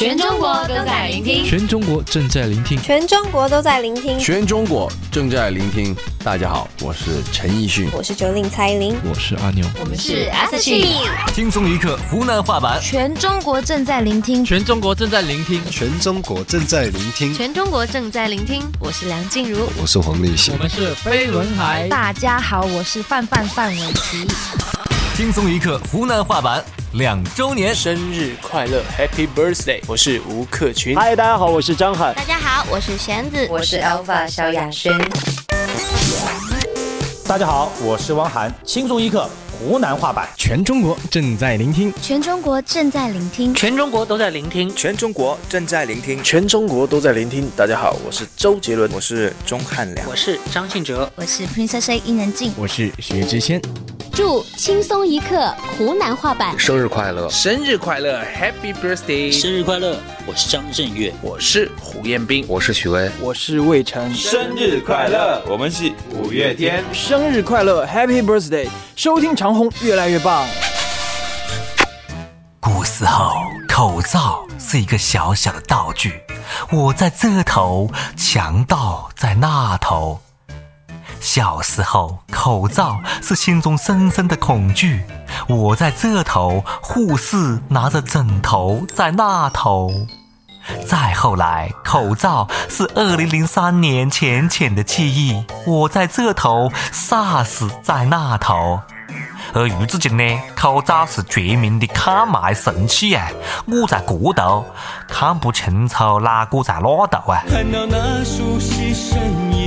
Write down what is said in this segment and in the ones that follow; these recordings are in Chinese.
全中国都在聆听，全中国正在聆听，全中国都在聆听，全中国正在聆听。大家好，我是陈奕迅，我是九零蔡依林，我是阿牛，我们是 S H E。轻松一刻，湖南话版。全中国正在聆听，全中国正在聆听，全中国正在聆听，全中国正在聆听。我是梁静茹，我是黄立行，我们是飞轮海。大家好，我是范范范玮琪。轻松一刻，湖南话版。两周年生日快乐，Happy Birthday！我是吴克群。嗨，大家好，我是张翰。大家好，我是弦子。我是 Alpha，萧亚轩。大家好，我是汪涵。轻松一刻，湖南话版，全中国正在聆听，全中国正在聆听，全中国都在聆听，全中国正在聆听，全中国都在聆听。大家好，我是周杰伦，我是钟汉良，我是张信哲，我是 Princess A 伊能静，我是薛之谦。祝轻松一刻湖南话版生日快乐！生日快乐，Happy Birthday！生日快乐！我是张震岳，我是胡彦斌，我是许巍，我是魏晨。生日快乐！我们是五月天。生日快乐，Happy Birthday！收听长虹越来越棒。古时候，口罩是一个小小的道具。我在这头，强盗在那头。小时候，口罩是心中深深的恐惧。我在这头，护士拿着枕头在那头。再后来，口罩是二零零三年浅浅的记忆。我在这头，萨斯在那头。而如今呢，口罩是全民的抗霾神器啊！我在这头，看不清楚哪个在哪头啊！看到那熟悉身影。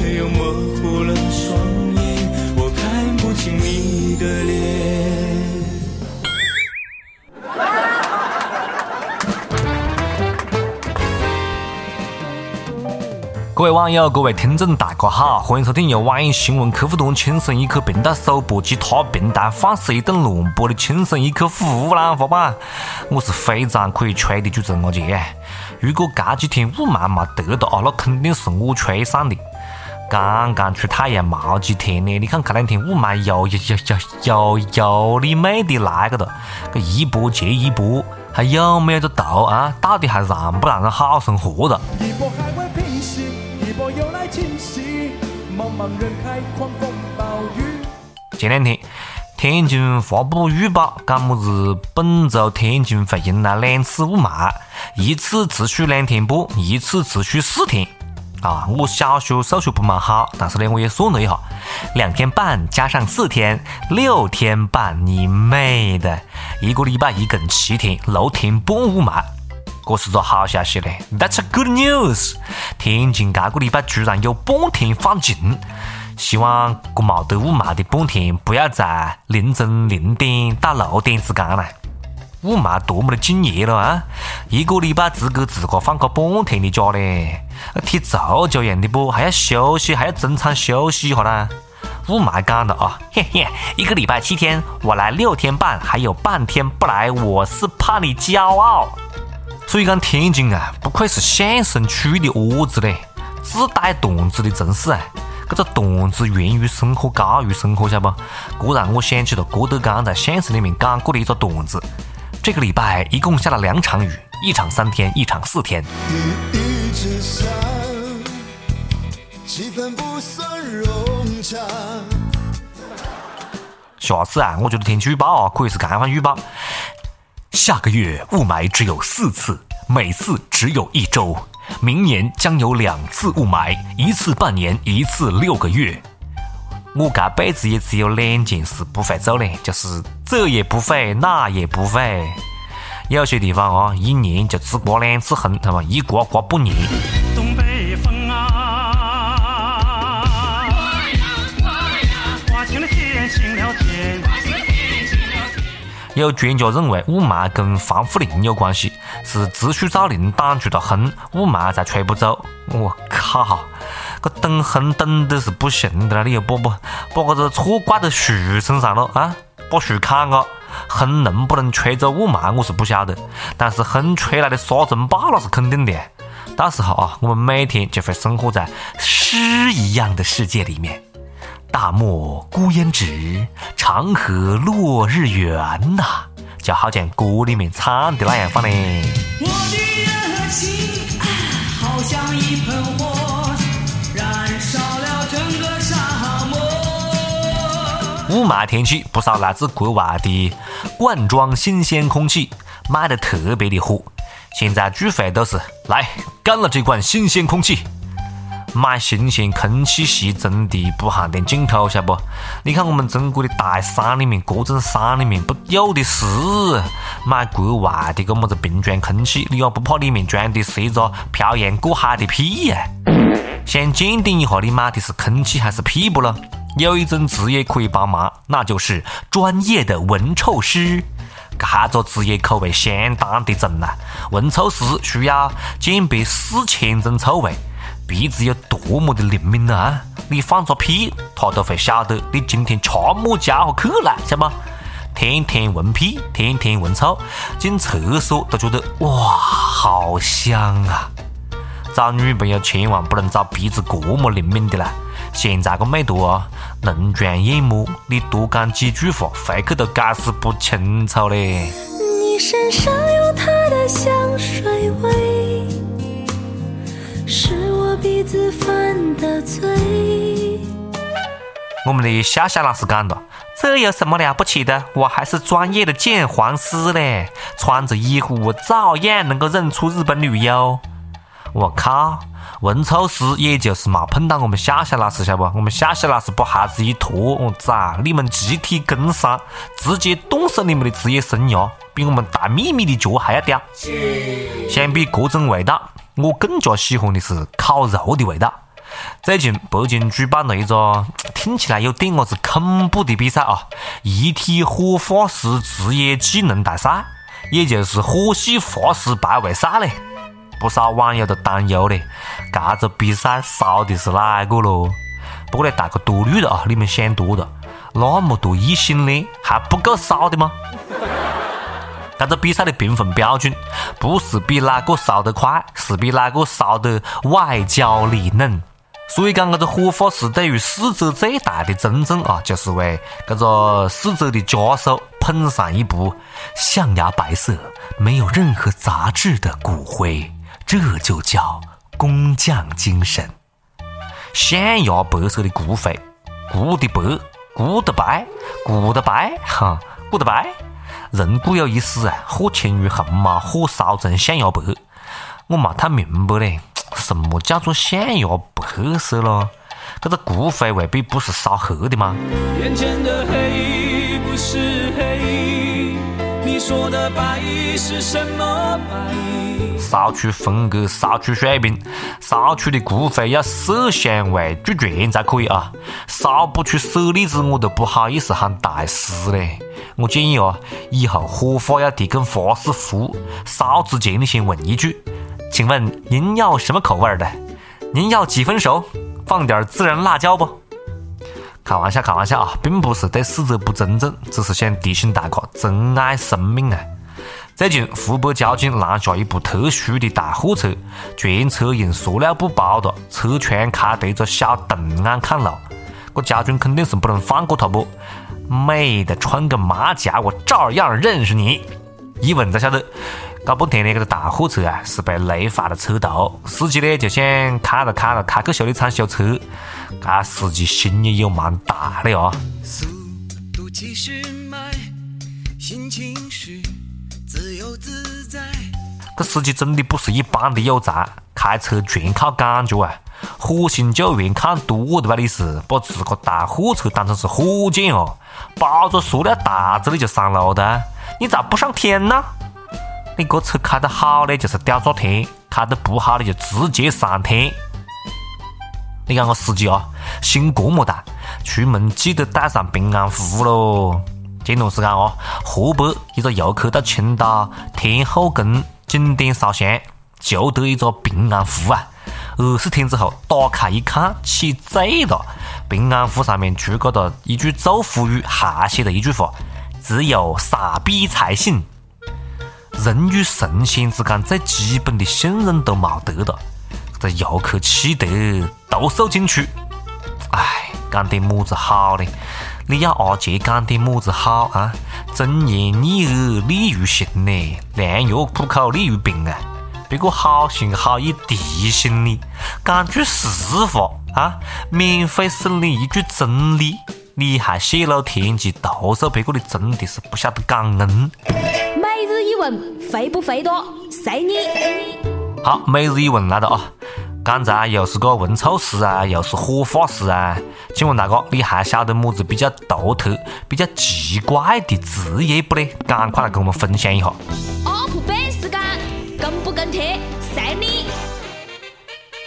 却又模糊了双眼，我看不清你的脸。各位网友，各位听众大家好，欢迎收听由网易新闻客户端“轻松一刻”频道首播，其他平台放肆一顿乱播的“轻松一刻”服务啦，伙伴，我是非常可以吹的主持人阿杰。如果这几天雾霾没得的啊，那肯定是我吹散的。刚刚出太阳没几天呢，你看这两天雾霾又又又又又又你妹的来个了，这一波接一波，还有没有个头啊？到底还让不让人好生活了？前两天，天津发布预报，讲么子，本周天津会迎来两次雾霾，一次持续两天半，一次持续四天。啊，我小学数学不蛮好，但是呢，我也算了一下，两天半加上四天，六天半。你妹的，一个礼拜一共七天，六天半雾霾，这是个好消息嘞 t h a t s a good news。天津这个礼拜居然有半天放晴，希望这没得雾霾的半天不要在凌晨零点到六点之间来。雾霾多么的敬业了啊！一个礼拜只给自个放个半天的假嘞，那踢足球样的不？还要休息，还要中场休息一下啦！雾霾干的啊，嘿嘿，一个礼拜七天，我来六天半，还有半天不来，我是怕你骄傲。所以讲天津啊，不愧是相声区的窝子嘞，自带段子的城市啊。这个段子源于生活，高于生活，晓得不？这让我想起了郭德纲在相声里面讲过的一个段子。这个礼拜一共下了两场雨，一场三天，一场四天。下次啊，我觉得天气预报啊可以是看看预报。下个月雾霾只有四次，每次只有一周。明年将有两次雾霾，一次半年，一次六个月。我这辈子也只有两件事不会做嘞，就是。这也不会，那也不会。有些地方啊，一年就只刮两次风，他妈一刮刮半年。东北风啊！有专家认为雾霾跟防护林有关系，是植树造林挡住了风，雾霾才吹不走。我靠！这等风等的是不行的，了，你又把把把这个错怪到树身上了啊！把树砍了，风能不能吹走雾霾，我是不晓得。但是风吹来的沙尘暴那是肯定的。到时候啊，我们每天就会生活在诗一样的世界里面。大漠孤烟直，长河落日圆呐，就好像歌里面唱的那样放的。好像一盆雾霾天气，不少来自国外的罐装新鲜空气卖得特别的火。现在聚会都是来干了这罐新鲜空气。买新鲜空气吸，真的不含点进口，晓得不？你看我们中国的大山里面，各种山里面不有的是买国外的个么子瓶装空气，你也不怕里面装的是一个漂洋过海的屁啊？先鉴定一下你买的是空气还是屁不咯？有一种职业可以帮忙，那就是专业的闻臭师，个职业口味相当的重啊。闻臭师需要鉴别四千种臭味。鼻子有多么的灵敏呢？你放个屁，他都会晓得你今天吃么家伙去了，晓得吗？天天闻屁，天天闻臭，进厕所都觉得哇，好香啊！找女朋友千万不能找鼻子这么灵敏的啦！现在个妹坨啊，浓妆艳抹，你多讲几句话，回去都解释不清楚嘞。你身上有她的香水味，是。我们的夏夏老师讲了，这有什么了不起的？我还是专业的鉴黄师嘞，穿着衣服我照样能够认出日本女优。我靠，文丑时也就是没碰到我们夏夏老师，晓得不？我们夏夏老师把孩子一拖，我操，你们集体工伤，直接断送你们的职业生涯，比我们打秘密的脚还要叼。相比各种味道。我更加喜欢的是烤肉的味道。最近北京举办了一个听起来有点子恐怖的比赛啊，遗体火化师职业技能大赛，也就是火系法师排位赛嘞。不少网友都担忧嘞，这个比赛烧的是哪个咯？不过呢，大家多虑了啊，你们想多了，那么多异性恋还不够烧的吗？但个比赛的评分标准，不是比哪个烧得快，是比哪个烧得外焦里嫩。所以讲，搿个火法师对于死者最大的尊重啊，就是为搿个死者的家属捧上一部象牙白色、没有任何杂质的骨灰。这就叫工匠精神。象牙白色的骨灰，骨的白，骨的白，骨的白，哈，骨的白。人固有一死啊，或轻于鸿毛，或烧成象牙白。我没太明白嘞，什么叫做象牙白色咯？这个骨灰未必不是烧黑的吗？烧出风格，烧出水平，烧出的骨灰要色香味俱全才可以啊！烧不出舍利子，我都不好意思喊大师嘞。我建议哦，以后火化要提供法师服务，烧之前你先问一句，请问您要什么口味的？您要几分熟？放点孜然辣椒不？开玩笑，开玩笑啊，并不是对逝者不尊重，只是想提醒大家珍爱生命啊！最近湖北交警拦下一部特殊的大货车，全车用塑料布包着，车窗开对着小洞眼看路，这交警肯定是不能放过他不？妹的，穿个马甲我照样认识你。一问才晓得，搞半天那个大货车啊是被雷翻了车道，司机呢就想开了开了开去修理厂修车，这司机心也有蛮大的哦。这司机真的不是一般的有才，开车全靠感觉啊。火星救援看多了吧？你是把自个大货车当成是火箭哦？包着塑料袋子你就上楼的？你咋不上天呢？你个车开得好嘞，就是吊炸天；开得不好嘞，就直接上天。你看我司机啊，心这么大，出门记得带上平安符喽。前段时间啊，河北一个游客到青岛天后宫景点烧香，求得一个平安符啊。二十天之后，打开一看，气贼了。平安符上面除了哒一句祝福语，还写了一句话：“只有傻逼才信。”人与神仙之间最基本的信任都冇得哒，这游客气得投诉进去。哎，讲点么子好呢？你要阿杰讲点么子好啊？忠言逆耳利于行呢，良药苦口利于病啊。别个好心好意提醒你，讲句实话啊，免费送你一句真理，你还泄露天机投诉别个的，真的是不晓得感恩。每日一问，回不回多？随你。好，每日一问来了啊！刚才又是个文丑师啊，又是火化师啊，请问大哥，你还晓得么子比较独特、比较奇怪的职业不嘞？赶快来跟我们分享一下。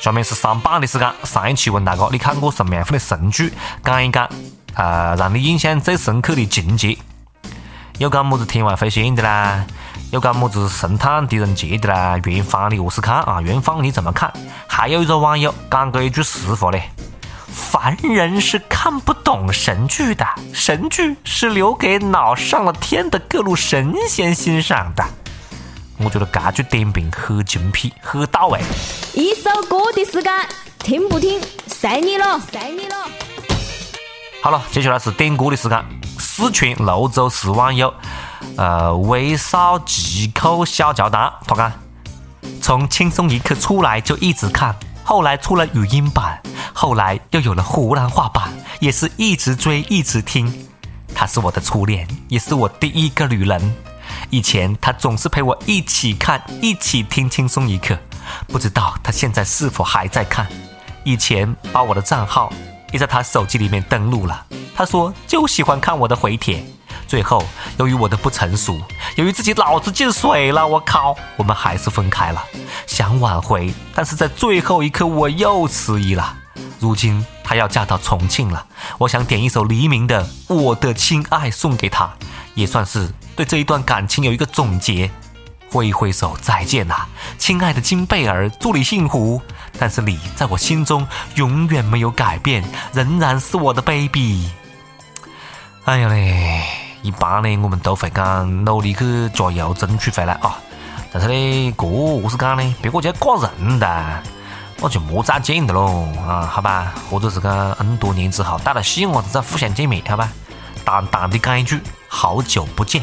下面是上榜的时间。上一期问大家，你看过什么样的神剧？讲一讲，呃，让你印象最深刻的情节。有讲么子天外飞仙的啦，有讲么子神探狄仁杰的啦。元芳，你何是看啊？元芳，你怎么看？还有一个网友讲过一句实话嘞：凡人是看不懂神剧的，神剧是留给脑上了天的各路神仙欣赏的。我觉得这句点评很精辟，很到位。一首歌的时间，听不听，随你了，随你了。好了，接下来是点歌的时间。四川泸州市网友，呃，微少几口小乔丹，他讲：从《轻松一刻》出来就一直看，后来出了语音版，后来又有了湖南话版，也是一直追，一直听。她是我的初恋，也是我第一个女人。以前他总是陪我一起看，一起听轻松一刻，不知道他现在是否还在看。以前把我的账号也在他手机里面登录了，他说就喜欢看我的回帖。最后由于我的不成熟，由于自己脑子进水了，我靠，我们还是分开了。想挽回，但是在最后一刻我又迟疑了。如今他要嫁到重庆了，我想点一首黎明的《我的亲爱》送给他，也算是。对这一段感情有一个总结，挥挥手再见啦，亲爱的金贝尔，祝你幸福。但是你在我心中永远没有改变，仍然是我的 baby。哎呀嘞，一般呢，我们都会讲努力去加油争取回来啊。但是呢，这我是讲呢？别个就要挂人的，那就莫再见的喽啊，好吧？或者是讲很多年之后，带了细娃子再互相见面，好吧？淡淡的讲一句，好久不见。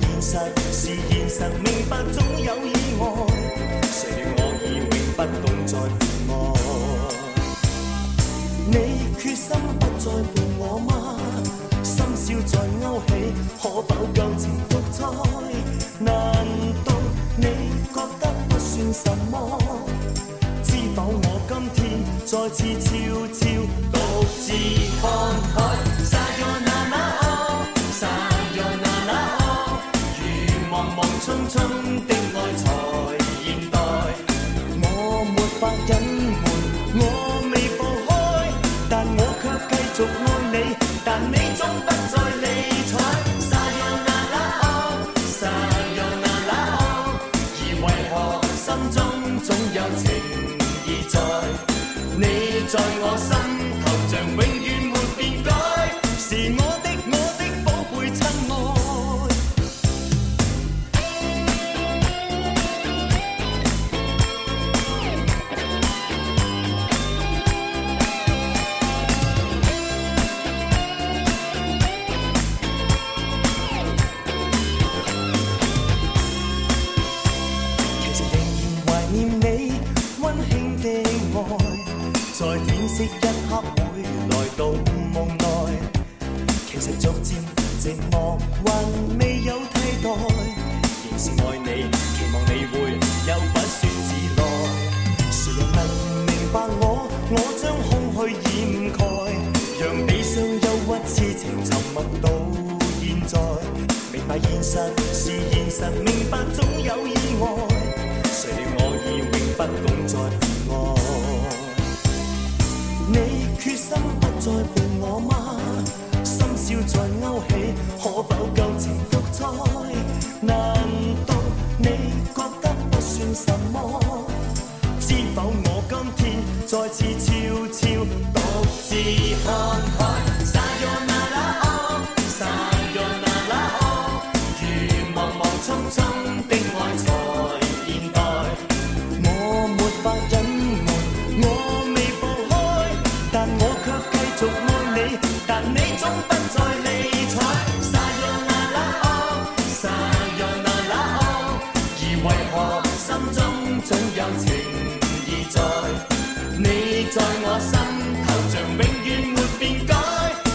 现实是现实，明白总有意外。谁料我已永不懂在原爱。你决心不再伴我吗？心笑再勾起，可否旧情复猜？难道你觉得不算什么？知否我今天再次悄悄独自看海。心的爱藏。但白现实是现实，明白总有意外。谁料我已永不共再别外。你决心不再伴我吗？心笑再勾起，可否旧情复猜？难道你觉得不算什么？知否我今天再次悄悄独自看。在你在我心头，像永远没变改，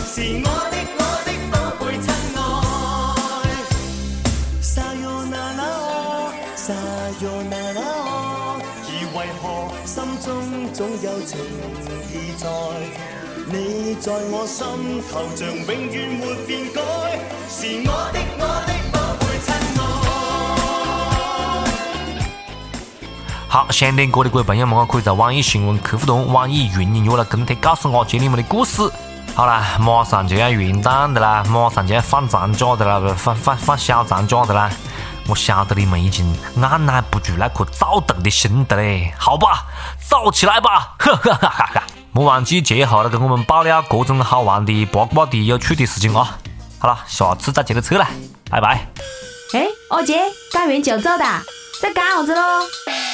是我的我的宝贝亲爱。沙哟那拉哦，沙哟那拉哦，而为何心中总有情意在？你在我心头，像永远没变改，是我的我的。好，想点歌的各位朋友们啊，可以在网易新闻客户端、网易云音乐来跟帖告诉我，接你们的故事。好啦，马上就要元旦的啦，马上就要放长假的啦，放放放小长假的啦。我晓得你们已经按捺不住那颗躁动的心的嘞，好吧，躁起来吧，哈哈哈哈！莫忘记节后来跟我们爆料各种好玩的、八卦的、有趣的事情啊。好了，下次再接着扯啦，拜拜。哎，阿杰，干完就走的，在干啥子喽？